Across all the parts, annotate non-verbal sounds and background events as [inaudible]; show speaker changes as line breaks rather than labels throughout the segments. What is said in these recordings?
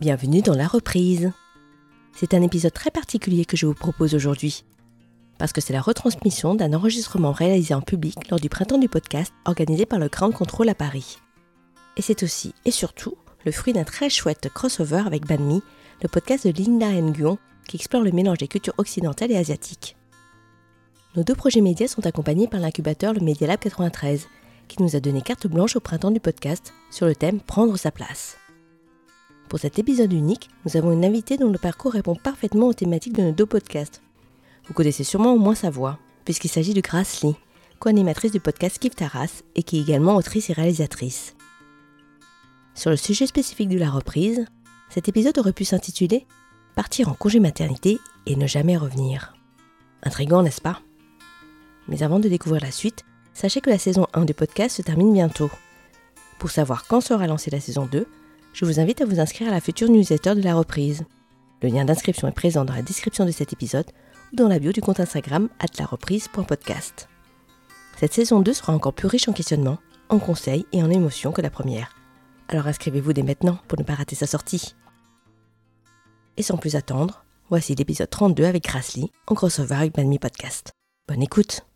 Bienvenue dans la reprise. C'est un épisode très particulier que je vous propose aujourd'hui, parce que c'est la retransmission d'un enregistrement réalisé en public lors du printemps du podcast organisé par le Grand Contrôle à Paris. Et c'est aussi et surtout le fruit d'un très chouette crossover avec Banmi, le podcast de Linda Nguyen qui explore le mélange des cultures occidentales et asiatiques. Nos deux projets médias sont accompagnés par l'incubateur le Media Lab 93, qui nous a donné carte blanche au printemps du podcast sur le thème Prendre sa place. Pour cet épisode unique, nous avons une invitée dont le parcours répond parfaitement aux thématiques de nos deux podcasts. Vous connaissez sûrement au moins sa voix, puisqu'il s'agit de Grace Lee, co-animatrice du podcast Kif Taras et qui est également autrice et réalisatrice. Sur le sujet spécifique de la reprise, cet épisode aurait pu s'intituler Partir en congé maternité et ne jamais revenir. Intrigant, n'est-ce pas? Mais avant de découvrir la suite, sachez que la saison 1 du podcast se termine bientôt. Pour savoir quand sera lancée la saison 2, je vous invite à vous inscrire à la future newsletter de la reprise. Le lien d'inscription est présent dans la description de cet épisode ou dans la bio du compte Instagram @lareprise.podcast. Cette saison 2 sera encore plus riche en questionnements, en conseils et en émotions que la première. Alors inscrivez-vous dès maintenant pour ne pas rater sa sortie. Et sans plus attendre, voici l'épisode 32 avec Grassley en crossover avec Banmi Podcast. Bonne écoute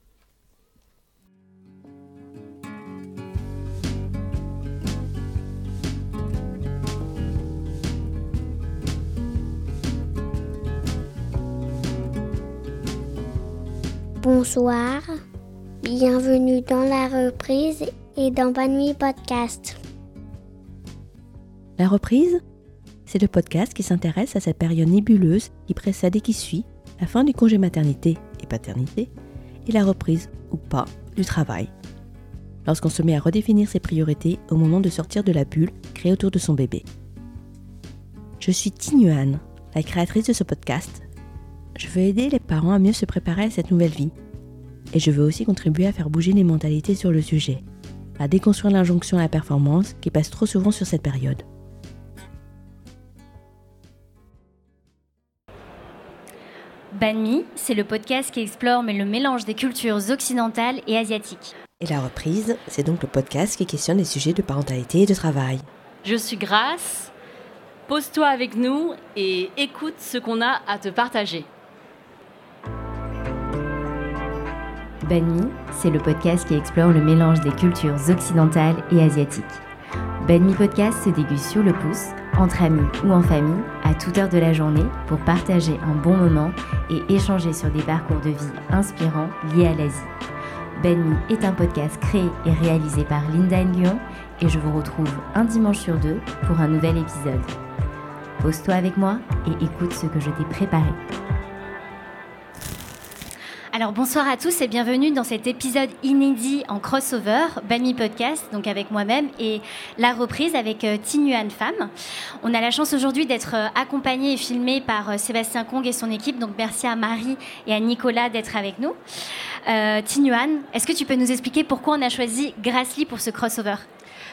Bonsoir, bienvenue dans la reprise et dans Banmi Podcast.
La reprise, c'est le podcast qui s'intéresse à cette période nébuleuse qui précède et qui suit la fin du congé maternité et paternité et la reprise, ou pas, du travail. Lorsqu'on se met à redéfinir ses priorités au moment de sortir de la bulle créée autour de son bébé. Je suis Tinuan, la créatrice de ce podcast je veux aider les parents à mieux se préparer à cette nouvelle vie. Et je veux aussi contribuer à faire bouger les mentalités sur le sujet, à déconstruire l'injonction à la performance qui passe trop souvent sur cette période.
Banmi, c'est le podcast qui explore le mélange des cultures occidentales et asiatiques.
Et la reprise, c'est donc le podcast qui questionne les sujets de parentalité et de travail.
Je suis Grace. Pose-toi avec nous et écoute ce qu'on a à te partager.
Banmi, c'est le podcast qui explore le mélange des cultures occidentales et asiatiques. Banmi Podcast se déguste sur le pouce, entre amis ou en famille, à toute heure de la journée, pour partager un bon moment et échanger sur des parcours de vie inspirants liés à l'Asie. Banmi est un podcast créé et réalisé par Linda Nguyen et je vous retrouve un dimanche sur deux pour un nouvel épisode. Pose-toi avec moi et écoute ce que je t'ai préparé. Alors bonsoir à tous et bienvenue dans cet épisode inédit en crossover Bami Podcast, donc avec moi-même et la reprise avec euh, Tinuan Femme. On a la chance aujourd'hui d'être euh, accompagné et filmé par euh, Sébastien Kong et son équipe, donc merci à Marie et à Nicolas d'être avec nous. Euh, Tinuan, est-ce que tu peux nous expliquer pourquoi on a choisi Grassley pour ce crossover?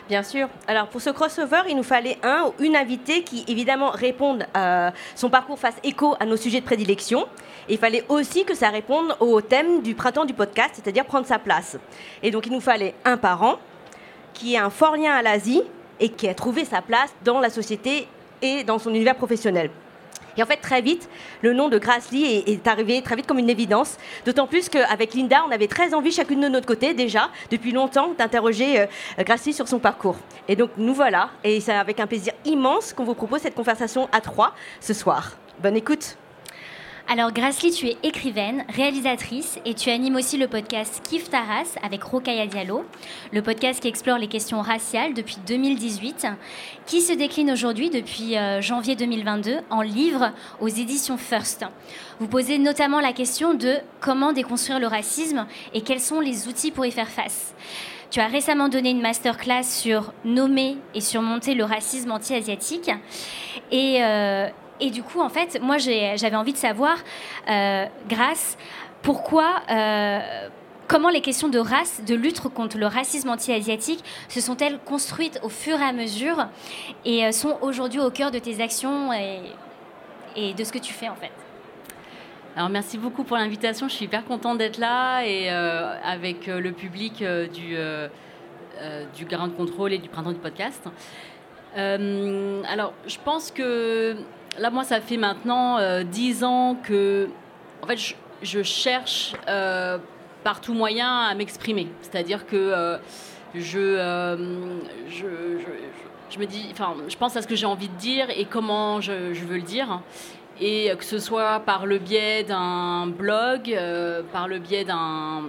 Bien sûr. Alors pour ce crossover, il nous fallait un ou une invitée qui évidemment réponde à son parcours fasse écho à nos sujets de prédilection. Il fallait aussi que ça réponde au thème du printemps du podcast, c'est-à-dire prendre sa place. Et donc il nous fallait un parent qui a un fort lien à l'Asie et qui a trouvé sa place dans la société et dans son univers professionnel. Et en fait, très vite, le nom de Grassley est, est arrivé très vite comme une évidence. D'autant plus qu'avec Linda, on avait très envie, chacune de notre côté, déjà, depuis longtemps, d'interroger euh, Grassley sur son parcours. Et donc, nous voilà. Et c'est avec un plaisir immense qu'on vous propose cette conversation à trois ce soir. Bonne écoute.
Alors Grassley, tu es écrivaine, réalisatrice et tu animes aussi le podcast Kif Taras avec Rokaya Diallo, le podcast qui explore les questions raciales depuis 2018, qui se décline aujourd'hui depuis euh, janvier 2022 en livre aux éditions First. Vous posez notamment la question de comment déconstruire le racisme et quels sont les outils pour y faire face. Tu as récemment donné une masterclass sur nommer et surmonter le racisme anti-asiatique. Et, euh, et du coup, en fait, moi, j'avais envie de savoir, euh, grâce, pourquoi, euh, comment les questions de race, de lutte contre le racisme anti-asiatique, se sont-elles construites au fur et à mesure et euh, sont aujourd'hui au cœur de tes actions et, de ce que tu fais, en fait?
Alors merci beaucoup pour l'invitation, je suis hyper contente d'être là et euh, avec le public du, du Grand Contrôle et du Printemps du podcast. Euh, alors, je pense que là, moi, ça fait maintenant euh, dix ans que, je, cherche euh, par tout moyen à m'exprimer. C'est-à-dire que euh, je, me dis, enfin, je pense à ce que j'ai envie de dire et comment je, veux le dire. Et que ce soit par le biais d'un blog, par le biais d'un,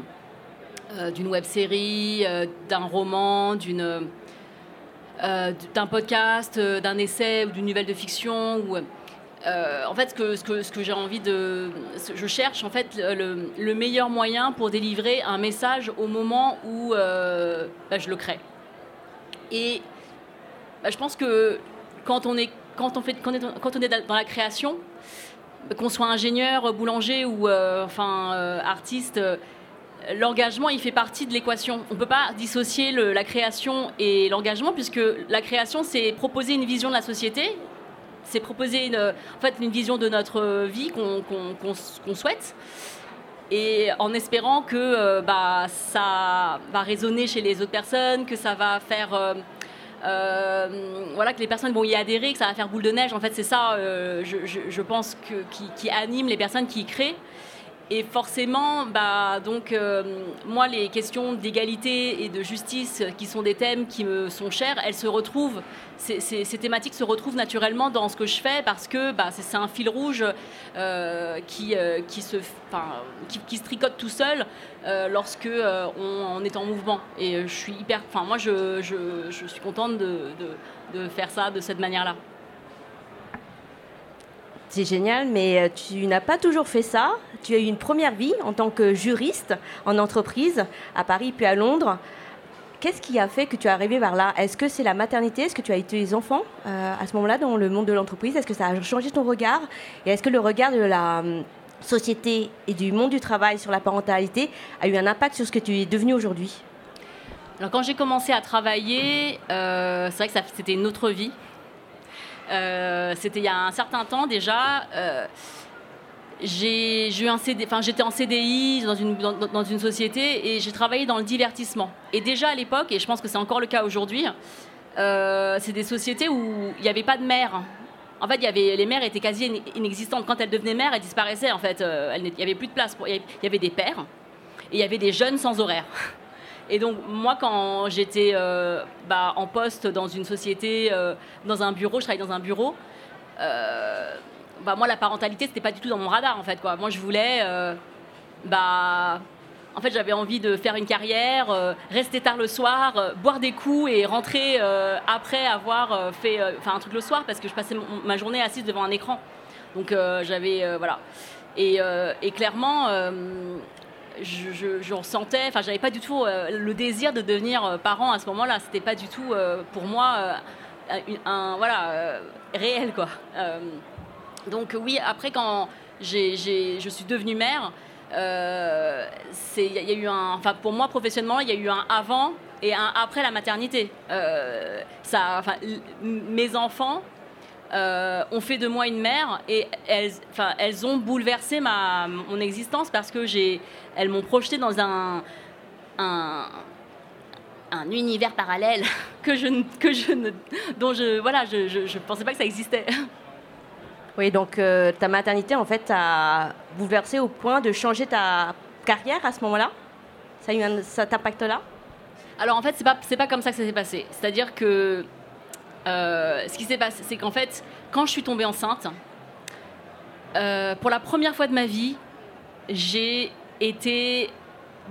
d'une web série, d'un roman, d'une, d'un podcast, euh, d'un essai ou d'une nouvelle de fiction. Ou, euh, en fait, ce que, ce que, ce que j'ai envie de. Je cherche en fait le, le meilleur moyen pour délivrer un message au moment où euh, bah, je le crée. Et bah, je pense que quand on est, quand on fait, quand est, dans la création, qu'on soit ingénieur, boulanger ou euh, enfin euh, artiste, euh, l'engagement il fait partie de l'équation. On ne peut pas dissocier la création et l'engagement puisque la création c'est proposer une vision de la société, c'est proposer une, en fait une vision de notre vie qu'on souhaite. Et en espérant que euh, bah, ça va résonner chez les autres personnes, que ça va faire euh, euh, voilà, que les personnes vont y adhérer, que ça va faire boule de neige. En fait, c'est ça, je, pense, qui, qui anime les personnes qui créent. Et forcément, bah, donc, euh, moi, les questions d'égalité et de justice, qui sont des thèmes qui me sont chers, elles se retrouvent, ces, thématiques se retrouvent naturellement dans ce que je fais parce que bah, c'est un fil rouge euh, qui, euh, se, tricote tout seul euh, lorsque euh, on, est en mouvement. Et euh, je suis hyper, enfin, moi, je, suis contente de faire ça de cette manière-là.
C'est génial, mais euh, tu n'as pas toujours fait ça. Tu as eu une première vie en tant que juriste en entreprise à Paris puis à Londres. Qu'est-ce qui a fait que tu es arrivé vers là? Est-ce que c'est la maternité? Est-ce que tu as eu tes enfants euh, à ce moment-là dans le monde de l'entreprise? Est-ce que ça a changé ton regard? Et est-ce que le regard de la hum, société et du monde du travail sur la parentalité a eu un impact sur ce que tu es devenu aujourd'hui?
Alors quand j'ai commencé à travailler, euh, c'est vrai que c'était une autre vie. Euh, c'était il y a un certain temps déjà. euh, j'étais en CDI dans une, dans, une société et j'ai travaillé dans le divertissement. Et déjà à l'époque, et je pense que c'est encore le cas aujourd'hui, euh, c'est des sociétés où il n'y avait pas de mère. En fait, y avait, les mères étaient quasi inex- inexistantes. Quand elles devenaient mères, elles disparaissaient. En fait, il n'y avait plus de place. Il y avait des pères et il y avait des jeunes sans horaire. Et donc, moi, quand j'étais euh, bah, en poste dans une société, euh, dans un bureau, je travaillais dans un bureau, euh, bah, moi, la parentalité, c'était pas du tout dans mon radar, en fait. Moi, je voulais. bah, en fait, j'avais envie de faire une carrière, rester tard le soir, boire des coups et rentrer après avoir fait un truc le soir parce que je passais ma journée assise devant un écran. Donc, j'avais. voilà. Et clairement. Je, je- ressentais, enfin, j'avais pas du tout euh, le désir de devenir euh, parent à ce moment-là. C'était pas du tout euh, pour moi un, voilà réel quoi. Donc oui, après quand j'ai- je suis devenue mère, c'est- il y, y a eu un, enfin pour moi professionnellement, il y a eu un avant et un après la maternité. Ça, enfin, mes enfants euh, ont fait de moi une mère et elles, enfin, elles ont bouleversé ma, mon existence parce que j'ai, elles m'ont projetée dans un, un, un univers parallèle [laughs] que je, ne- que je ne, dont je, voilà, je, je, je pensais pas que ça existait. [laughs]
Oui, donc euh, ta maternité, en fait, a bouleversé au point de changer ta carrière à ce moment-là? Ça a eu un, cet impact-là
Alors en fait, c'est pas c'est pas comme ça que ça s'est passé. C'est-à-dire que euh, ce qui s'est passé, c'est qu'en fait, quand je suis tombée enceinte, euh, pour la première fois de ma vie, j'ai été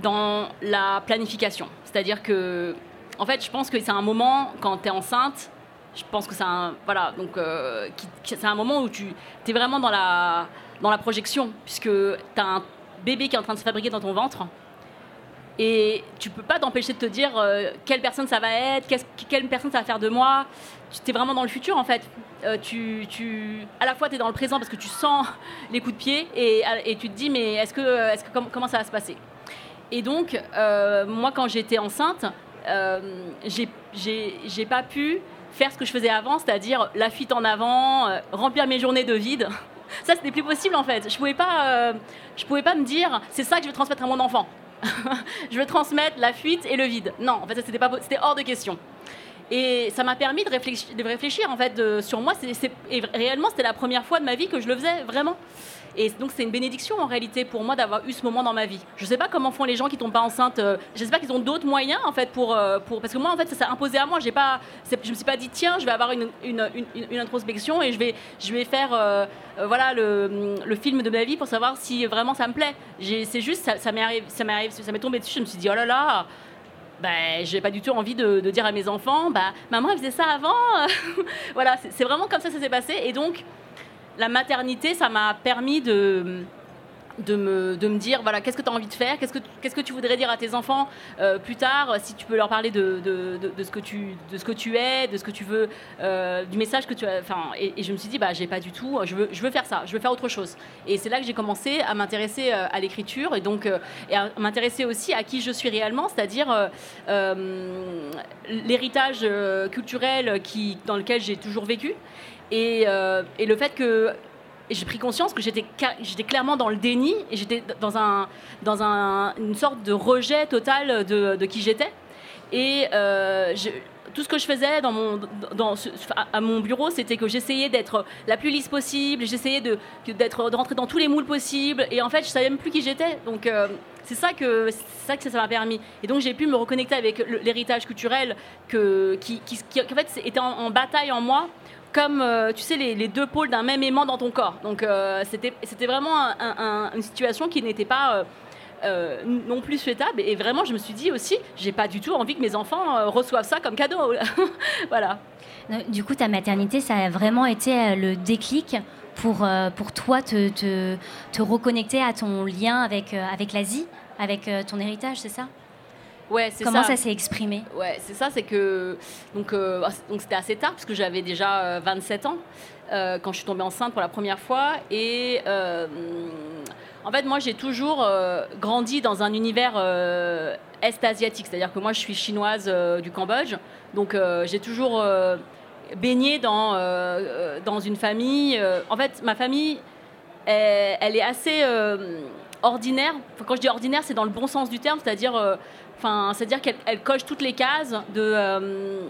dans la planification. C'est-à-dire que, en fait, je pense que c'est un moment quand tu es enceinte. Je pense que c'est un voilà donc euh, c'est un moment où tu es vraiment dans la dans la projection puisque tu as un bébé qui est en train de se fabriquer dans ton ventre et tu peux pas t'empêcher de te dire euh, quelle personne ça va être, quelle personne ça va faire de moi. Tu es vraiment dans le futur en fait. Euh, tu, à la fois tu es dans le présent parce que tu sens [laughs] les coups de pied et, et tu te dis mais est-ce que, comment ça va se passer? Et donc euh, moi quand j'étais enceinte, euh, j'ai- pas pu faire ce que je faisais avant, c'est-à-dire la fuite en avant, euh, remplir mes journées de vide. [laughs] Ça c'était plus possible en fait. Je pouvais pas, euh, pouvais pas me dire c'est ça que je vais transmettre à mon enfant [laughs] je veux transmettre la fuite et le vide. Non, en fait, c'était hors de question. Et ça m'a permis de réfléchir, de réfléchir en fait sur moi. et réellement, c'était la première fois de ma vie que je le faisais vraiment. Et donc c'est une bénédiction en réalité pour moi d'avoir eu ce moment dans ma vie. Je sais pas comment font les gens qui tombent pas enceintes. Euh, J'espère qu'ils ont d'autres moyens en fait pour, euh, pour parce que moi en fait ça s'est imposé à moi. J'ai pas, je me suis pas dit tiens je vais avoir une, une, une, introspection et je vais je vais faire euh, voilà le, le, film de ma vie pour savoir si vraiment ça me plaît. C'est juste ça, m'est arrivé, ça m'est tombé dessus. Je me suis dit oh là là. Ben, j'ai pas du tout envie de, dire à mes enfants, bah, maman elle faisait ça avant. [laughs] voilà, c'est vraiment comme ça ça s'est passé. Et donc, la maternité, ça m'a permis de, de me, de me, dire voilà qu'est-ce que tu as envie de faire? Qu'est-ce que que tu voudrais dire à tes enfants euh, plus tard? Si tu peux leur parler de, de, de, ce que tu de ce que tu es de ce que tu veux euh, du message que tu as et, je me suis dit bah j'ai pas du tout je veux je veux faire ça je veux faire autre chose. Et c'est là que j'ai commencé à m'intéresser euh, à l'écriture et donc et à m'intéresser aussi à qui je suis réellement c'est-à-dire l'héritage culturel qui dans lequel j'ai toujours vécu euh, et, le fait que j'ai pris conscience que j'étais clairement dans le déni et j'étais dans, un, dans un, une sorte de rejet total de, qui j'étais. Et euh, tout ce que je faisais à mon bureau, c'était que j'essayais d'être la plus lisse possible, j'essayais de, de rentrer dans tous les moules possibles, et en fait, je savais même plus qui j'étais. Donc, euh, c'est ça que ça m'a permis. Et donc, j'ai pu me reconnecter avec l'héritage culturel qui, en fait, était en bataille en moi comme, euh, tu sais, les, deux pôles d'un même aimant dans ton corps. Donc, euh, c'était vraiment une situation qui n'était pas euh, non plus souhaitable. Et vraiment, je me suis dit aussi, j'ai pas du tout envie que mes enfants reçoivent ça comme cadeau. [laughs] voilà.
Du coup, ta maternité, ça a vraiment été le déclic pour, pour toi te, te, te, reconnecter à ton lien avec, avec l'Asie, avec ton héritage, c'est ça?
Ouais, c'est
Comment ça, s'est exprimé
Ouais, c'est ça, c'est que donc euh, ah, donc c'était assez tard parce que j'avais déjà 27 euh, ans euh, quand je suis tombée enceinte pour la première fois et en fait moi j'ai toujours grandi dans un univers est asiatique, c'est-à-dire que moi je suis chinoise du Cambodge, donc j'ai toujours baigné dans dans une famille. en fait, ma famille, elle, est assez ordinaire. quand je dis ordinaire, c'est dans le bon sens du terme, c'est-à-dire C'est-à-dire qu'elle coche toutes les cases de euh,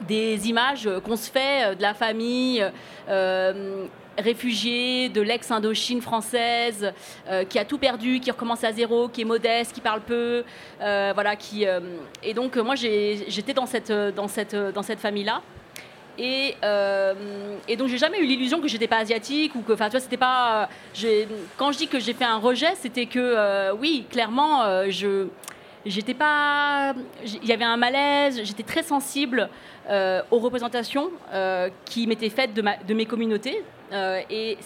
des images qu'on se fait euh, de la famille euh, réfugiée de l'ex-Indochine française, qui a tout perdu, qui recommence à zéro, qui est modeste, qui parle peu, voilà, qui et donc moi j'étais dans cette dans famille là. Et, et, donc j'ai jamais eu l'illusion que j'étais pas asiatique ou que, enfin, tu vois, c'était pas. Quand je dis que j'ai fait un rejet, c'était que, oui, clairement, je, j'étais pas. Il y avait un malaise, j'étais très sensible euh, aux représentations euh, qui m'étaient faites de, ma, de mes communautés. Euh, et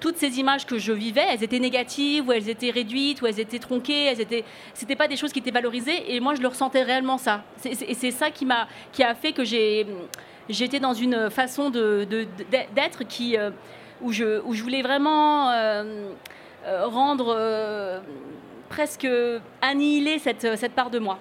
toutes ces images que je vivais, elles étaient négatives, ou elles étaient réduites, ou elles étaient tronquées, elles étaient, c'était pas des choses qui étaient valorisées, et moi je le ressentais réellement ça. Et c'est ça qui m'a, qui a fait que j'ai, j'étais dans une façon de, d'être qui, où je, où je voulais vraiment rendre presque annihiler cette, cette part de moi.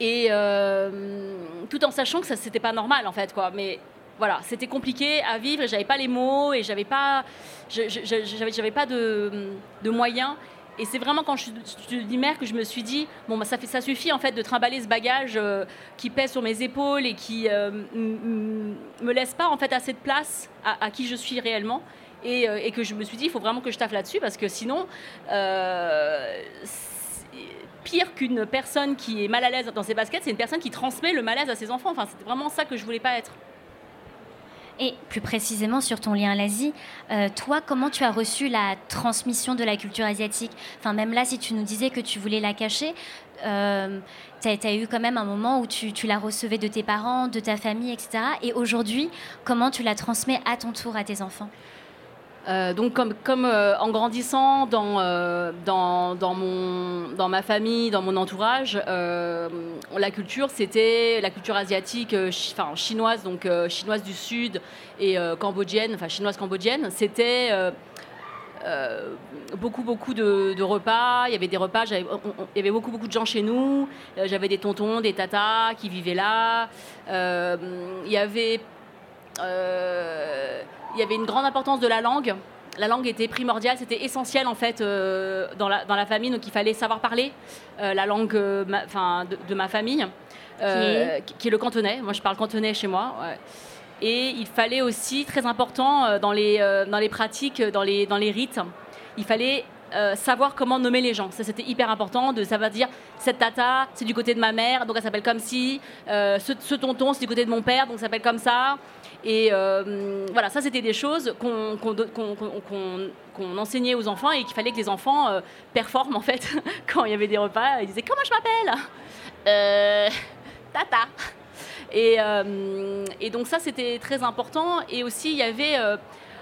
Et euh, tout en sachant que ça c'était pas normal en fait quoi. Mais voilà, c'était compliqué à vivre et j'avais pas les mots et j'avais pas, j'avais pas de, de, moyens. Et c'est vraiment quand je suis dis mère que je me suis dit bon bah ça fait ça suffit en fait de trimballer ce bagage euh, qui pèse sur mes épaules et qui euh, me laisse pas en fait assez de place à qui je suis réellement. Euh, et, que je me suis dit, il faut vraiment que je taffe là-dessus parce que sinon, euh, pire qu'une personne qui est mal à l'aise dans ses baskets, c'est une personne qui transmet le malaise à ses enfants. Enfin, c'est vraiment ça que je voulais pas être.
Et plus précisément sur ton lien à l'Asie, euh, toi, comment tu as reçu la transmission de la culture asiatique? Enfin, même là, si tu nous disais que tu voulais la cacher, euh, tu as, eu quand même un moment où tu, la recevais de tes parents, de ta famille, etc. Et aujourd'hui, comment tu la transmets à ton tour à tes enfants?
Euh, donc comme, euh, en grandissant dans, euh, dans, dans, mon, dans ma famille, dans mon entourage, la culture c'était la culture asiatique, enfin chinoise, donc chinoise du sud et cambodgienne, enfin chinoise cambodgienne, c'était beaucoup beaucoup de, repas. Il y avait des repas, il y avait beaucoup beaucoup de gens chez nous. J'avais des tontons, des tatas qui vivaient là. il y avait il y avait une grande importance de la langue. la langue était primordiale, c'était essentiel en fait dans, la, dans la famille, donc il fallait savoir parler la langue de, de, ma famille, qui est... qui, est... le cantonais. Moi, je parle cantonais chez moi. Et il fallait aussi, très important dans les, dans les pratiques, dans les, dans les rites, il fallait euh, savoir comment nommer les gens. Ça, c'était hyper important de savoir dire cette tata, c'est du côté de ma mère, donc elle s'appelle comme si. Euh, ce, tonton, c'est du côté de mon père, donc ça s'appelle comme ça. Et euh, voilà, ça, c'était des choses qu'on enseignait aux enfants et qu'il fallait que les enfants performent, en fait, [laughs] quand il y avait des repas. Ils disaient Comment je m'appelle? Tata. Et, et, donc, ça, c'était très important. Et aussi, il y avait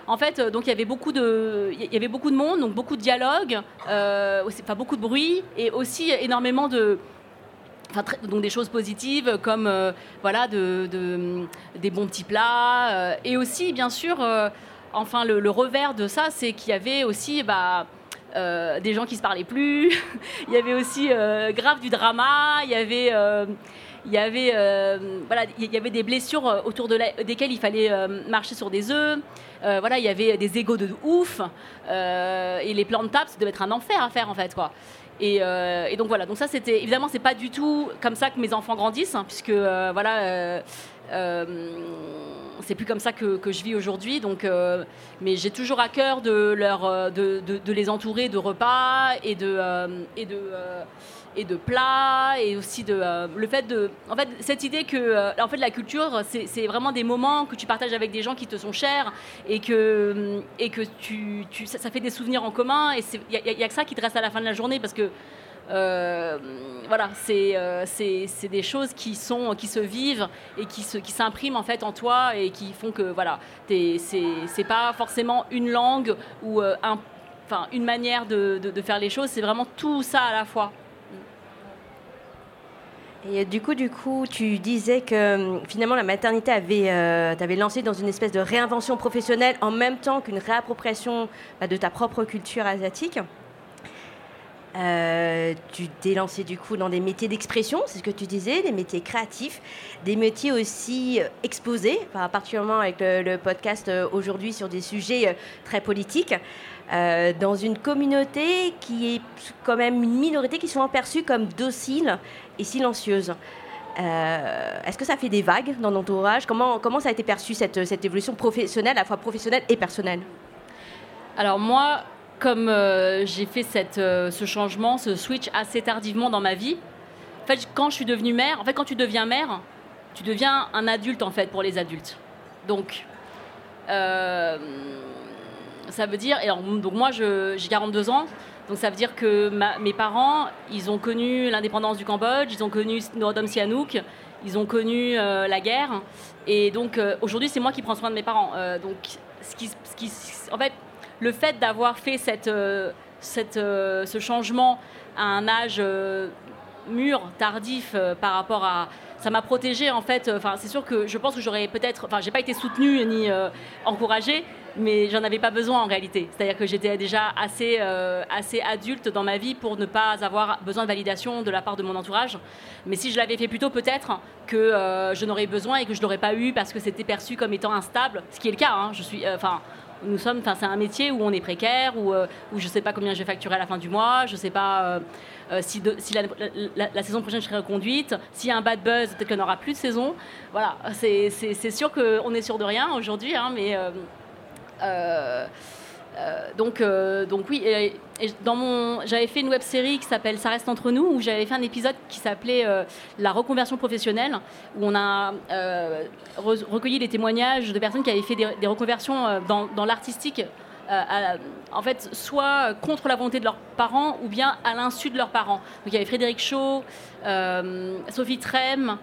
en fait, euh, donc il y avait beaucoup de, il y avait beaucoup de monde, donc beaucoup de dialogue, euh, enfin beaucoup de bruit et aussi énormément de, donc des choses positives comme euh, voilà de, des bons petits plats et aussi bien sûr enfin le, revers de ça c'est qu'il y avait aussi bah, des gens qui se parlaient plus. [laughs] Il y avait aussi grave du drama il y avait il y avait, voilà, il y avait des blessures autour de desquelles il fallait marcher sur des œufs. Euh, voilà, il y avait des égaux de ouf. Euh, et les plans de table, ça devait être un enfer à faire en fait, quoi. Et, euh, donc voilà, donc ça c'était évidemment c'est pas du tout comme ça que mes enfants grandissent, hein, puisque voilà, c'est plus comme ça que, je vis aujourd'hui. Donc, mais j'ai toujours à cœur de leur de, de, les entourer de repas et et de et de plats et aussi de euh, le fait de en fait cette idée que euh, en fait la culture c'est vraiment des moments que tu partages avec des gens qui te sont chers et que et que tu, ça, fait des souvenirs en commun et il y, a que ça qui te reste à la fin de la journée parce que euh, voilà, c'est c'est des choses qui sont qui se vivent et qui se qui s'impriment en fait en toi et qui font que voilà, c'est pas forcément une langue ou un enfin une manière de, de faire les choses, c'est vraiment tout ça à la fois.
Et du coup, du coup, tu disais que hum, finalement la maternité avait, euh, t'avait lancé dans une espèce de réinvention professionnelle en même temps qu'une réappropriation bah, de ta propre culture asiatique. Euh, tu t'es lancé du coup dans des métiers d'expression, c'est ce que tu disais, des métiers créatifs, des métiers aussi euh, exposés, particulièrement avec le, podcast aujourd'hui sur des sujets très politiques. dans une communauté qui est quand même une minorité qui sont perçue comme docile et silencieuse. Euh, est-ce que ça fait des vagues dans l'entourage comment, comment ça a été perçu, cette, cette évolution professionnelle, à la fois professionnelle et personnelle?
Alors moi, comme euh, j'ai fait euh, ce changement, ce switch assez tardivement dans ma vie, en fait, quand je suis devenue mère, en fait, quand tu deviens mère, tu deviens un adulte, en fait, pour les adultes. Donc, ça veut dire... Donc moi, j'ai 42 ans, donc ça veut dire que mes parents, ils ont connu l'indépendance du Cambodge, ils ont connu Norodom Sihanouk, ils ont connu euh, la guerre. Et donc euh, aujourd'hui, c'est moi qui prends soin de mes parents. Euh, donc ce qui, en fait, le fait d'avoir fait cette, cette, ce changement à un âge mûr, tardif par rapport à, ça m'a protégée en fait. Enfin, c'est sûr que je pense que j'aurais peut-être, enfin, j'ai pas été soutenue ni encouragée, mais j'en avais pas besoin en réalité. C'est-à-dire que j'étais déjà assez, euh, assez adulte dans ma vie pour ne pas avoir besoin de validation de la part de mon entourage. Mais si je l'avais fait plus tôt, peut-être que euh, je n'aurais besoin et que je l'aurais pas eu parce que c'était perçu comme étant instable, ce qui est le cas. Hein. Je suis, euh, enfin. Nous sommes, enfin, c'est un métier où on est précaire, où, où je ne sais pas combien je vais facturer à la fin du mois, je ne sais pas si, si la, saison prochaine je serai reconduite, s'il y a un bad buzz, peut-être qu'il n'y aura plus de saison. Voilà, c'est sûr qu'on est sûr de rien aujourd'hui, hein, mais euh, euh, donc, euh, donc oui, j'avais fait une web série qui s'appelle Ça reste entre nous, où j'avais fait un épisode qui s'appelait La reconversion professionnelle, où on a recueilli les témoignages de personnes qui avaient fait des, reconversions dans, l'artistique. en fait, soit contre la volonté de leurs parents ou bien à l'insu de leurs parents. Donc il y avait Frédéric Shaw, Sophie Trem,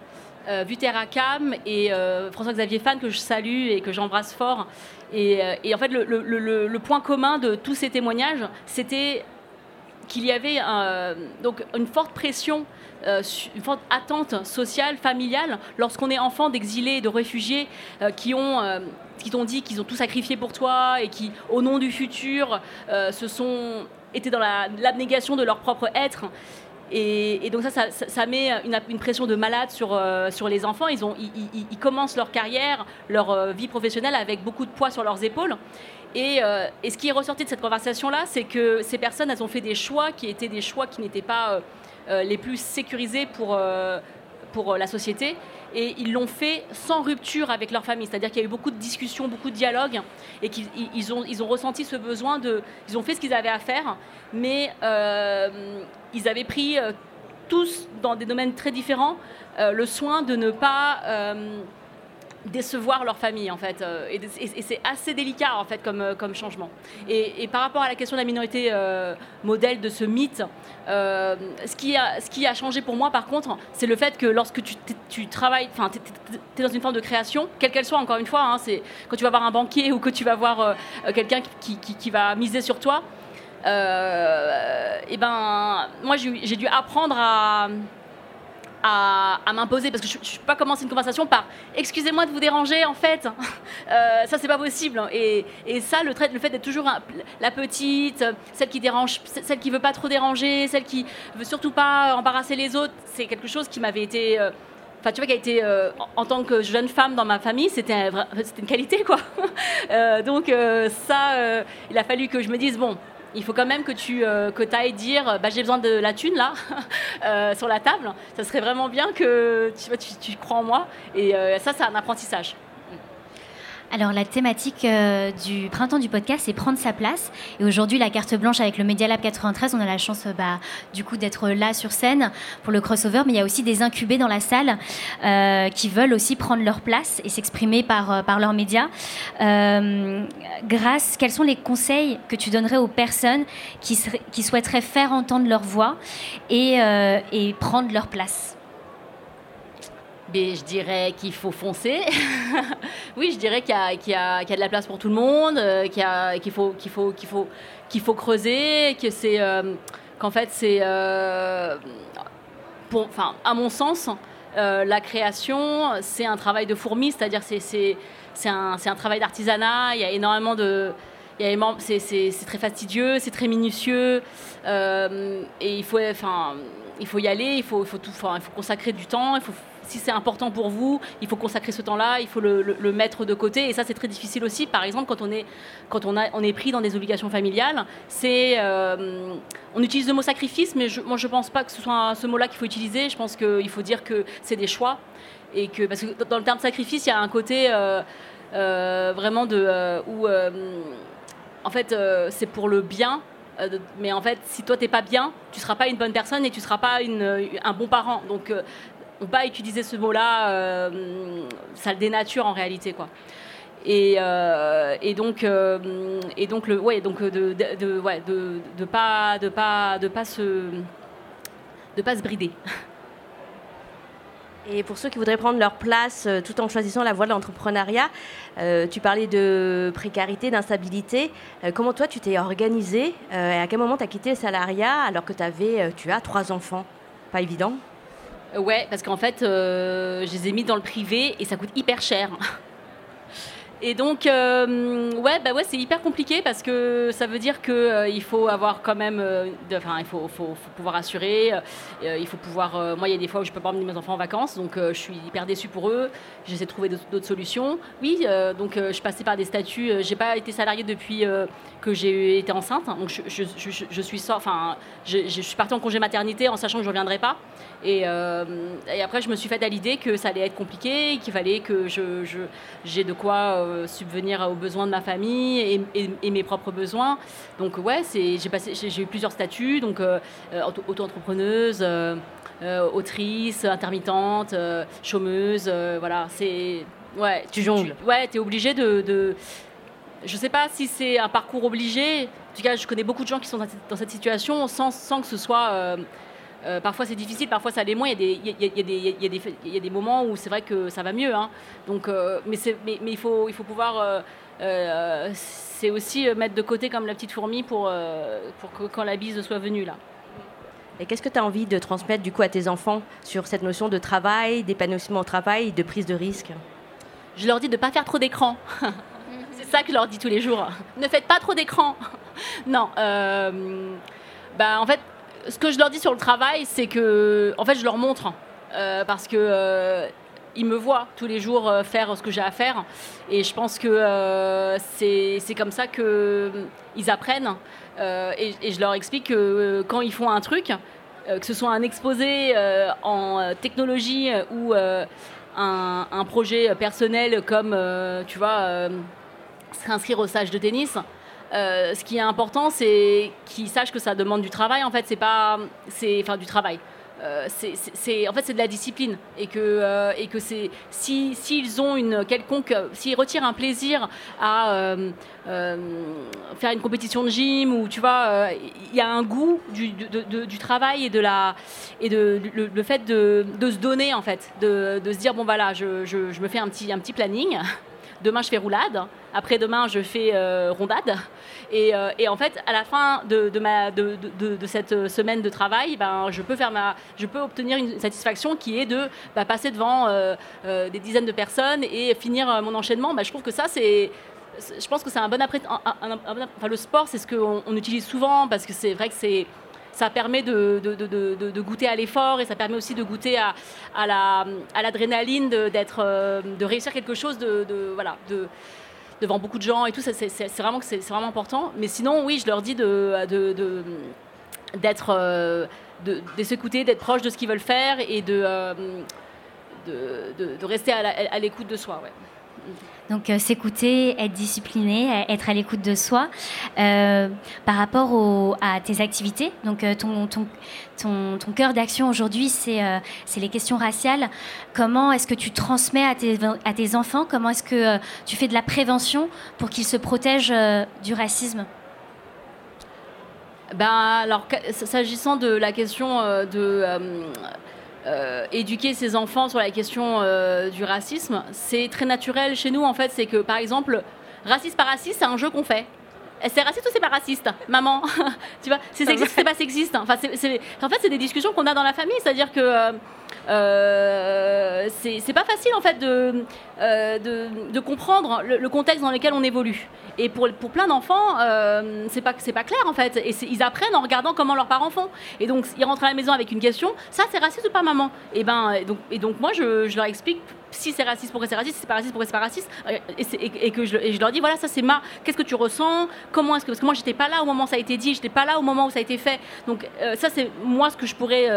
euh, Cam et François-Xavier Fan que je salue et que j'embrasse fort, euh, et, en fait, le, point commun de tous ces témoignages, c'était qu'il y avait donc une forte pression, euh, une forte attente sociale, familiale, lorsqu'on est enfant d'exilés, de réfugiés euh, qui ont qui t'ont dit qu'ils ont tout sacrifié pour toi et qui, au nom du futur, se sont été dans l'abnégation de leur propre être Et, donc ça, ça, met une, pression de malade sur, sur les enfants. Ils, ont, ils, commencent leur carrière, leur vie professionnelle avec beaucoup de poids sur leurs épaules. Et, et ce qui est ressorti de cette conversation-là, c'est que ces personnes, elles ont fait des choix qui étaient des choix qui n'étaient pas les plus sécurisés pour, pour la société et ils l'ont fait sans rupture avec leur famille. C'est-à-dire qu'il y a eu beaucoup de discussions, beaucoup de dialogues, et qu'ils ont, ressenti ce besoin de... Ils ont fait ce qu'ils avaient à faire, mais euh, ils avaient pris euh, tous, dans des domaines très différents, euh, le soin de ne pas décevoir leur famille en fait euh, et, c'est assez délicat en fait comme, euh, comme changement. Et, par rapport à la question de la minorité euh, modèle de ce mythe ce, qui a, ce qui a changé pour moi par contre c'est le fait que lorsque tu, tu travailles enfin tu es, dans une forme de création quelle qu'elle soit encore une fois hein, c'est quand tu vas voir un banquier ou que tu vas voir quelqu'un qui, qui, qui, va miser sur toi et ben moi j'ai dû apprendre à à, m'imposer parce que je ne peux pas commencer une conversation par excusez-moi de vous déranger en fait [laughs] euh, ça c'est pas possible et, et ça le, fait d'être toujours la petite celle qui dérange celle qui veut pas trop déranger celle qui veut surtout pas embarrasser les autres c'est quelque chose qui m'avait été euh, Enfin, tu vois, qui a été, euh, en, tant que jeune femme dans ma famille, c'était une qualité, quoi. [laughs] donc, ça, il a fallu que je me dise, bon, il faut quand même que tu euh, que ailles dire bah, j'ai besoin de la thune là [laughs] euh, sur la table. Ça serait vraiment bien que tu, tu, crois en moi. Et euh, ça, c'est un apprentissage.
Alors la thématique euh, du printemps du podcast, c'est prendre sa place. Et aujourd'hui, la carte blanche avec le Media Lab 93, on a la chance euh, bah, du coup d'être là sur scène pour le crossover, mais il y a aussi des incubés dans la salle euh, qui veulent aussi prendre leur place et s'exprimer par, leurs médias. grâce, quels sont les conseils que tu donnerais aux personnes qui, souhaiteraient faire entendre leur voix et prendre leur place?
Je dirais qu'il faut foncer. [laughs] oui, je dirais qu'il y, a de la place pour tout le monde, euh, qu'il faut, qu'il faut, qu'il faut, qu'il faut creuser, que c'est, euh, qu'en fait c'est, euh, enfin, à mon sens, la création, c'est un travail de fourmi, c'est-à-dire c'est, un, un, travail d'artisanat. Il y a énormément de c'est très fastidieux, c'est très minutieux, et il faut, enfin, il faut y aller, il faut, il faut, tout, il faut consacrer du temps, il faut si c'est important pour vous, il faut consacrer ce temps-là, il faut le, mettre de côté. Et ça, c'est très difficile aussi. Par exemple, quand on est, quand on est pris dans des obligations familiales, c'est, euh, on utilise le mot sacrifice, mais moi, je pense pas que ce soit ce mot-là qu'il faut utiliser. Je pense qu'il faut dire que c'est des choix. Et que, parce que dans le terme sacrifice, il y a un côté euh, euh, vraiment de. où, en fait, c'est pour le bien mais en fait, si toi t'es pas bien, tu seras pas une bonne personne et tu seras pas un bon parent. Donc, on pas utiliser ce mot-là, euh, ça le dénature en réalité, quoi. Et, euh, donc euh, et donc de pas de pas de pas se brider. [laughs]
Et pour ceux qui voudraient prendre leur place tout en choisissant la voie de l'entrepreneuriat, tu parlais de précarité, d'instabilité. comment toi, tu t'es organisé et À quel moment tu as quitté le salariat alors que tu as trois enfants? Pas évident
Ouais, parce qu'en fait, euh, je les ai mis dans le privé et ça coûte hyper cher. Et donc, euh, ouais, bah ouais, c'est hyper compliqué parce que ça veut dire qu'il euh, faut avoir quand même, enfin, il faut, pouvoir assurer, il faut pouvoir. moi, il y a des fois où je peux pas emmener mes enfants en vacances, donc je suis hyper déçue pour eux. J'essaie de trouver d'autres solutions. Oui, donc je passais par des statuts. j'ai pas été salariée depuis que j'ai été enceinte, donc je, je, je, suis, enfin, je, suis partie en congé maternité en sachant que je reviendrai pas. Euh, et, après, je me suis faite à l'idée que ça allait être compliqué, qu'il fallait que j'ai de quoi euh, subvenir aux besoins de ma famille et, mes propres besoins. Donc ouais, j'ai, passé, j'ai, eu plusieurs statuts, donc euh, auto-entrepreneuse, autrice, intermittente, chômeuse, voilà. C'est ouais,
tu jongles.
Tu, ouais, t'es obligé de, de je sais pas si c'est un parcours obligé. En tout cas, je connais beaucoup de gens qui sont dans cette situation sans, sans que ce soit euh, parfois c'est difficile, parfois ça l'est moins. Il y, a des, moments où c'est vrai que ça va mieux. Hein. Donc, euh, mais, mais, mais, il, faut, il faut pouvoir. Euh, c'est aussi mettre de côté comme la petite fourmi pour, pour que quand la bise soit venue là.
Et qu'est-ce que tu as envie de transmettre du coup à tes enfants sur cette notion de travail, d'épanouissement au travail, de prise de risque?
Je leur dis de ne pas faire trop d'écran. [laughs] c'est ça que je leur dis tous les jours. ne faites pas trop d'écran. [laughs] non. bah, en fait, ce que je leur dis sur le travail, c'est que, en fait, je leur montre. Euh, parce que euh, ils me voient tous les jours euh, faire ce que j'ai à faire. Et je pense que c'est comme ça qu'ils apprennent. Et, et, je leur explique que quand ils font un truc, que ce soit un exposé en technologie ou un, un, projet personnel comme, tu vois, s'inscrire au stage de tennis, euh, ce qui est important, c'est qu'ils sachent que ça demande du travail. En fait, c'est pas, c'est, enfin, du travail. Euh, c'est, en fait, c'est de la discipline et que, euh, et que c'est, si, s'ils ont une quelconque, s'ils retirent un plaisir à faire une compétition de gym ou tu vois, il y a un goût du, du travail et de la, et de le, fait de, de, se donner en fait, de, de se dire bon voilà, je, je, je, me fais un petit, un petit planning. Demain, je fais roulade. Après-demain, je fais euh, rondade. Euh, et, en fait, à la fin de, ma, de, cette semaine de travail, ben, je, peux faire ma, je peux obtenir une satisfaction qui est de bah, passer devant euh, des dizaines de personnes et finir mon enchaînement. Ben, je trouve que ça, c'est je pense que c'est un bon après. enfin, le sport, c'est ce qu'on on utilise souvent parce que c'est vrai que c'est ça permet de, goûter à l'effort et ça permet aussi de goûter à, l'adrénaline d'être, de réussir quelque chose devant beaucoup de gens et tout. C'est vraiment, c'est vraiment important. Mais sinon, oui, je leur dis de, d'être, euh, s'écouter, d'être proche de ce qu'ils veulent faire et de, euh, rester à l'écoute de soi.
Donc euh, s'écouter, être discipliné, être à l'écoute de soi. Euh, par rapport à tes activités, donc euh, ton, ton, ton, ton cœur d'action aujourd'hui, c'est les questions raciales. Comment est-ce que tu transmets à tes, à tes enfants? Comment est-ce que tu fais de la prévention pour qu'ils se protègent du racisme?
Ben, alors, s'agissant de la question de euh, éduquer ses enfants sur la question euh, du racisme, c'est très naturel chez nous en fait. C'est que par exemple, raciste par raciste, c'est un jeu qu'on fait. C'est raciste ou c'est pas raciste, maman? [laughs] Tu vois, c'est sexiste ou c'est pas sexiste? Enfin, en fait, c'est des discussions qu'on a dans la famille, c'est-à-dire que euh, euh, c'est pas facile en fait de, euh, de, comprendre le, contexte dans lequel on évolue. Et pour, pour plein d'enfants, euh, c'est pas, pas clair en fait. Et ils apprennent en regardant comment leurs parents font. Et donc ils rentrent à la maison avec une question ça c'est raciste ou pas maman? Et, ben, et, donc, et donc moi je, je leur explique si c'est raciste, pourquoi c'est raciste, si c'est pas raciste, pourquoi c'est pas raciste, et, que je, leur dis voilà, ça c'est ma, qu'est-ce que tu ressens, comment est-ce que, parce que moi j'étais pas là au moment où ça a été dit, j'étais pas là au moment où ça a été fait, donc ça c'est moi ce que je pourrais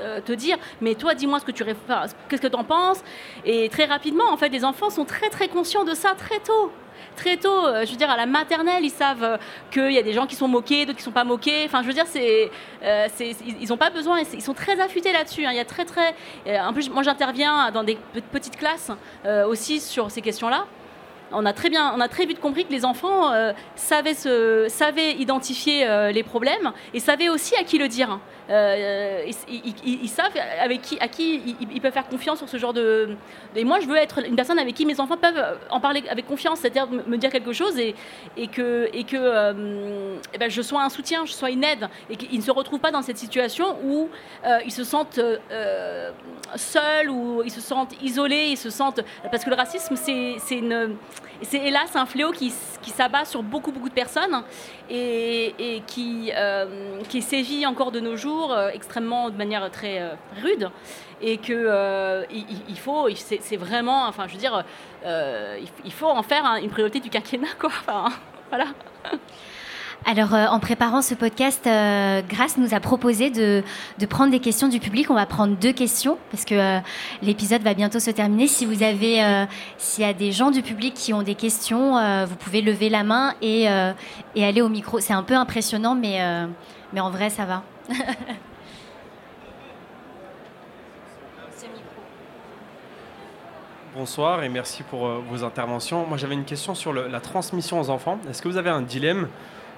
euh, te dire, mais toi, dis-moi ce que tu qu'est-ce que tu en penses. Et très rapidement, en fait, les enfants sont très très conscients de ça très tôt. Très tôt, euh, je veux dire, à la maternelle, ils savent euh, qu'il y a des gens qui sont moqués, d'autres qui sont pas moqués. Enfin, je veux dire, c'est, ils n'ont pas besoin, ils sont très affûtés là-dessus. Hein. Il y a très, très. En plus, moi, j'interviens dans des petites classes aussi sur ces questions-là on a très bien, on a très vite compris que les enfants euh, savaient, se, savaient identifier euh, les problèmes et savaient aussi à qui le dire. Euh, ils, savent avec qui, à qui ils, peuvent faire confiance sur ce genre de. Et moi, je veux être une personne avec qui mes enfants peuvent en parler avec confiance, c'est-à-dire me dire quelque chose et, que, que eh ben, je sois un soutien, je sois une aide et qu'ils ne se retrouvent pas dans cette situation où ils se sentent seuls ou ils se sentent isolés, ils se sentent parce que le racisme, c'est une c'est hélas un fléau qui, s'abat sur beaucoup, beaucoup de personnes et, euh, qui sévit encore de nos jours euh, extrêmement de manière très euh, rude. Et que il, faut, c'est vraiment, enfin, je veux dire, il faut en faire une priorité du quinquennat, quoi. Enfin, voilà.
Alors, euh, en préparant ce podcast, euh, nous a proposé de, prendre des questions du public. On va prendre deux questions parce que euh, l'épisode va bientôt se terminer. Si vous avez, s'il y a des gens du public qui ont des questions, vous pouvez lever la main et, et aller au micro. C'est un peu impressionnant, mais, mais en vrai, ça va. [laughs]
Bonsoir et merci pour vos interventions. Moi, j'avais une question sur la transmission aux enfants. Est-ce que vous avez un dilemme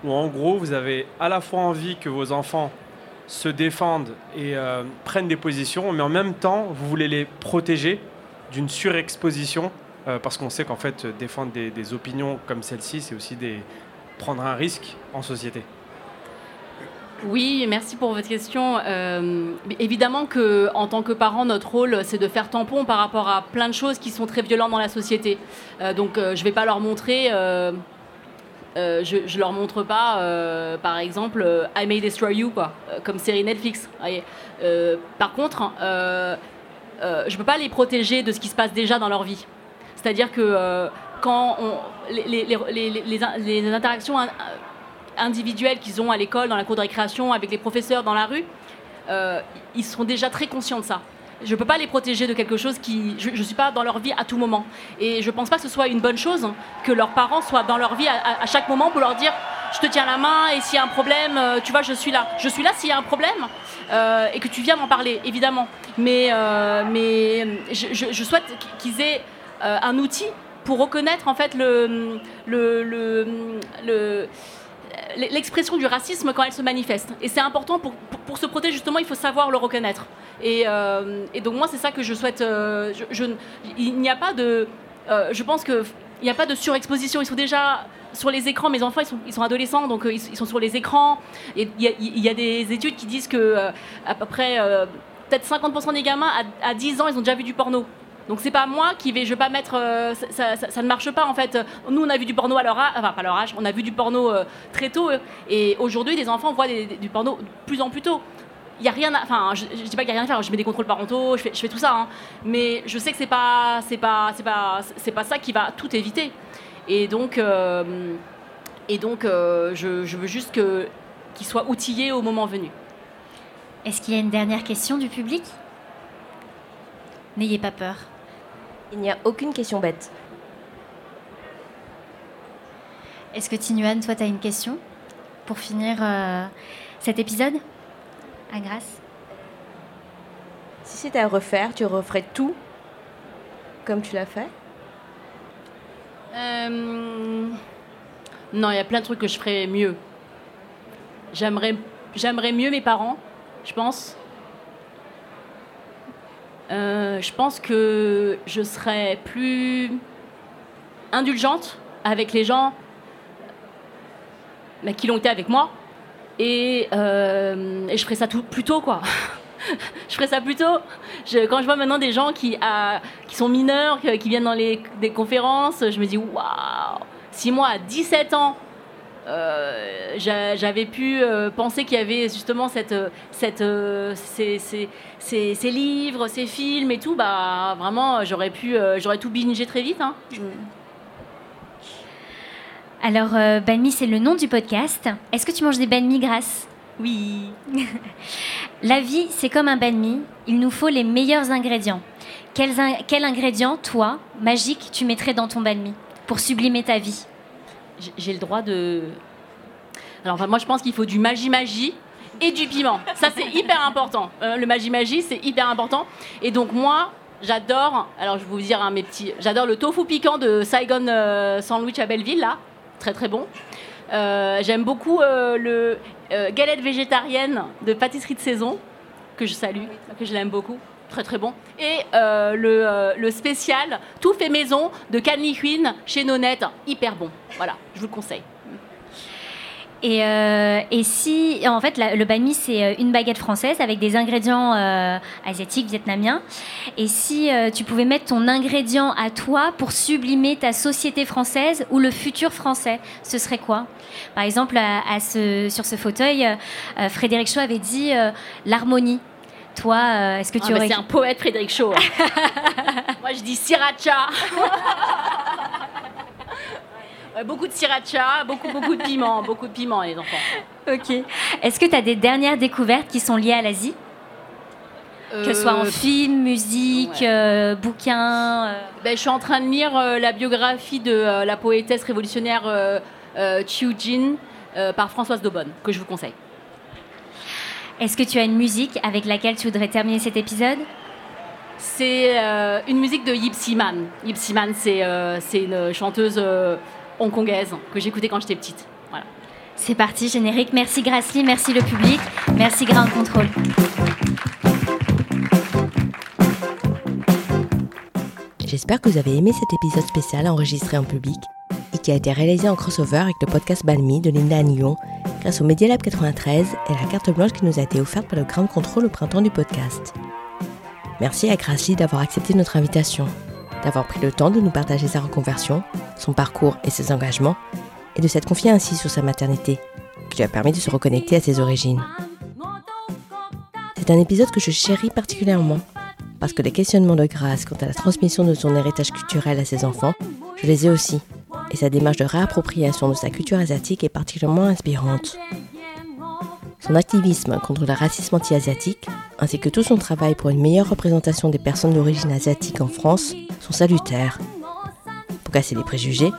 où en gros vous avez à la fois envie que vos enfants se défendent et euh, prennent des positions, mais en même temps vous voulez les protéger d'une surexposition, euh, parce qu'on sait qu'en fait défendre des, opinions comme celle-ci, c'est aussi des, prendre un risque en société?
Oui, merci pour votre question. Euh, évidemment que, en tant que parent, notre rôle, c'est de faire tampon par rapport à plein de choses qui sont très violentes dans la société. donc, je ne vais pas leur montrer euh, je, je leur montre pas, euh, par exemple, euh, I May Destroy You, quoi, euh, comme série Netflix. Euh, par contre, euh, euh, je peux pas les protéger de ce qui se passe déjà dans leur vie. C'est-à-dire que euh, quand les, les- les- les- les in- les interactions in- individuelles qu'ils ont à l'école, dans la cour de récréation, avec les professeurs dans la rue, euh, ils sont déjà très conscients de ça. Je ne peux pas les protéger de quelque chose qui. Je ne suis pas dans leur vie à tout moment. Et je ne pense pas que ce soit une bonne chose que leurs parents soient dans leur vie à, chaque moment pour leur dire je te tiens la main et s'il y a un problème, euh, tu vois, je suis là. Je suis là s'il y a un problème euh, et que tu viens m'en parler, évidemment. Mais, mais je, souhaite qu'ils aient un outil pour reconnaître en fait le, le, le- l'expression du racisme quand elle se manifeste. Et c'est important pour, pour, se protéger, justement, il faut savoir le reconnaître. Et, euh, donc moi, c'est ça que je souhaite. euh, il n'y a pas de... euh, je pense qu'il n'y a pas de surexposition. Ils sont déjà sur les écrans. Mes enfants, ils sont, ils sont adolescents, donc ils, sont sur les écrans. Il y a, des études qui disent que à peu près... Peut-être 50% des gamins à, à 10 ans, ils ont déjà vu du porno. Donc c'est pas moi qui vais, je vais pas mettre, euh, ça, ça- ne marche pas en fait. Nous on a vu du porno à leur âge, enfin pas à leur âge, on a vu du porno euh, très tôt. et aujourd'hui des enfants voient du porno de plus en plus tôt. Il y a rien, enfin je, je dis pas qu'il y a rien à faire. Je mets des contrôles parentaux, je fais, je fais tout ça. hein. mais je sais que c'est pas, c'est pas, c'est pas, c'est pas ça qui va tout éviter. Et donc, euh, et donc je, je veux juste que qu'ils soient outillés au moment venu.
Est-ce qu'il y a une dernière question du public? N'ayez pas peur.
Il n'y a aucune question bête.
Est-ce que Tinuan, toi, tu as une question pour finir euh, cet épisode? À grâce
Si c'était à refaire, tu referais tout comme tu l'as fait?
Euh, Non, il y a plein de trucs que je ferais mieux. J'aimerais, j'aimerais mieux mes parents, je pense. Euh, je pense que je serais plus indulgente avec les gens qui l'ont été avec moi. Et, euh, [laughs] je ferais ça plus tôt, quoi. je ferais ça plus tôt. Quand je vois maintenant des gens qui, sont mineurs, qui viennent dans les, des conférences, je me dis waouh Si moi, à 17 ans, j'avais pu euh, penser qu'il y avait justement cette, cette, euh, ces, ces- ces- ces livres, ces films et tout, bah vraiment, j'aurais pu, euh, j'aurais tout bingé très vite. hein.
Alors, euh, banh mi, c'est le nom du podcast. Est-ce que tu manges des banh mi grâce?
Oui. [laughs]
La vie, c'est comme un banh mi. Il nous faut les meilleurs ingrédients. Quels in- quel ingrédient, toi, magique, tu mettrais dans ton banh mi pour sublimer ta vie?
J'ai- le droit de. Alors, enfin, moi, je pense qu'il faut du magie-magie et du piment. Ça, c'est hyper important. Euh, le magie-magie, c'est hyper important. Et donc, moi, j'adore. Alors, je vais vous dire, hein, mes petits. J'adore le tofu piquant de Saigon euh, Sandwich à Belleville, là. Très, très bon. Euh, J'aime beaucoup euh, le galette végétarienne de pâtisserie de saison, que je salue, que je l'aime beaucoup. Très très bon. Et euh, le, euh, le spécial tout fait maison de Canly Queen chez Nonette, hyper bon. Voilà, je vous le conseille.
Et, euh, et si, en fait, le banh mi, c'est une baguette française avec des ingrédients asiatiques, vietnamiens. Et si tu pouvais mettre ton ingrédient à toi pour sublimer ta société française ou le futur français, ce serait quoi? Par exemple, à, ce, sur ce fauteuil, Frédéric Shaw avait dit l'harmonie. Toi, euh, est-ce que tu
Ah,
aurais...
c'est un poète, Frédéric Shaw. [laughs] Moi, je dis sriracha. [laughs] Beaucoup de sriracha, beaucoup, beaucoup de piment, beaucoup de piment, les enfants.
Ok. Est-ce que tu as des dernières découvertes qui sont liées à l'Asie? Que ce soit en
Euh,
film, musique,
ouais.
euh, bouquin euh,
ben, je suis en train de lire la biographie de la poétesse révolutionnaire Chiu Jin par Françoise Daubonne, que je vous conseille.
Est-ce que tu as une musique avec laquelle tu voudrais terminer cet épisode?
C'est euh, une musique de Yipsy Man. Yipsy Man, c'est euh, c'est une chanteuse euh, hongkongaise que j'écoutais quand j'étais petite. Voilà.
C'est parti, générique. Merci Grassley, merci le public, merci Ground Control.
J'espère que vous avez aimé cet épisode spécial enregistré en public et qui a été réalisé en crossover avec le podcast Balmy de Linda Nyon grâce au Media Lab 93 et la carte blanche qui nous a été offerte par le Ground Control au printemps du podcast. Merci à Grassley d'avoir accepté notre invitation, d'avoir pris le temps de nous partager sa reconversion, son parcours et ses engagements, et de s'être confié ainsi sur sa maternité, qui lui a permis de se reconnecter à ses origines. C'est un épisode que je chéris particulièrement, parce que les questionnements de grâce quant à la transmission de son héritage culturel à ses enfants, je les ai aussi, et sa démarche de réappropriation de sa culture asiatique est particulièrement inspirante. Son activisme contre le racisme anti-asiatique, ainsi que tout son travail pour une meilleure représentation des personnes d'origine asiatique en France, sont salutaires. Pour casser les préjugés,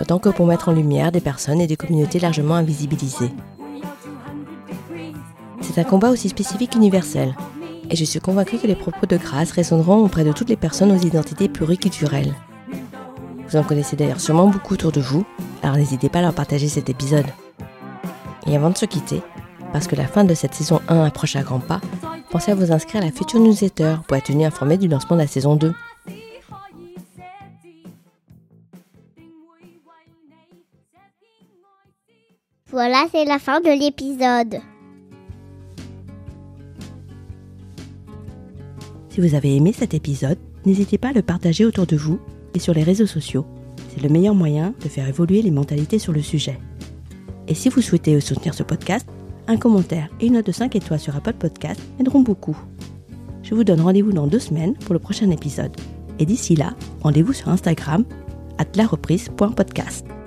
autant que pour mettre en lumière des personnes et des communautés largement invisibilisées. C'est un combat aussi spécifique qu'universel, et je suis convaincue que les propos de grâce résonneront auprès de toutes les personnes aux identités pluriculturelles. Vous en connaissez d'ailleurs sûrement beaucoup autour de vous, alors n'hésitez pas à leur partager cet épisode. Et avant de se quitter, parce que la fin de cette saison 1 approche à grands pas, pensez à vous inscrire à la future newsletter pour être tenu informé du lancement de la saison 2.
Voilà, c'est la fin de l'épisode.
Si vous avez aimé cet épisode, n'hésitez pas à le partager autour de vous et sur les réseaux sociaux. C'est le meilleur moyen de faire évoluer les mentalités sur le sujet. Et si vous souhaitez soutenir ce podcast, un commentaire et une note de 5 étoiles sur Apple Podcast aideront beaucoup. Je vous donne rendez-vous dans deux semaines pour le prochain épisode. Et d'ici là, rendez-vous sur Instagram, at lareprise.podcast.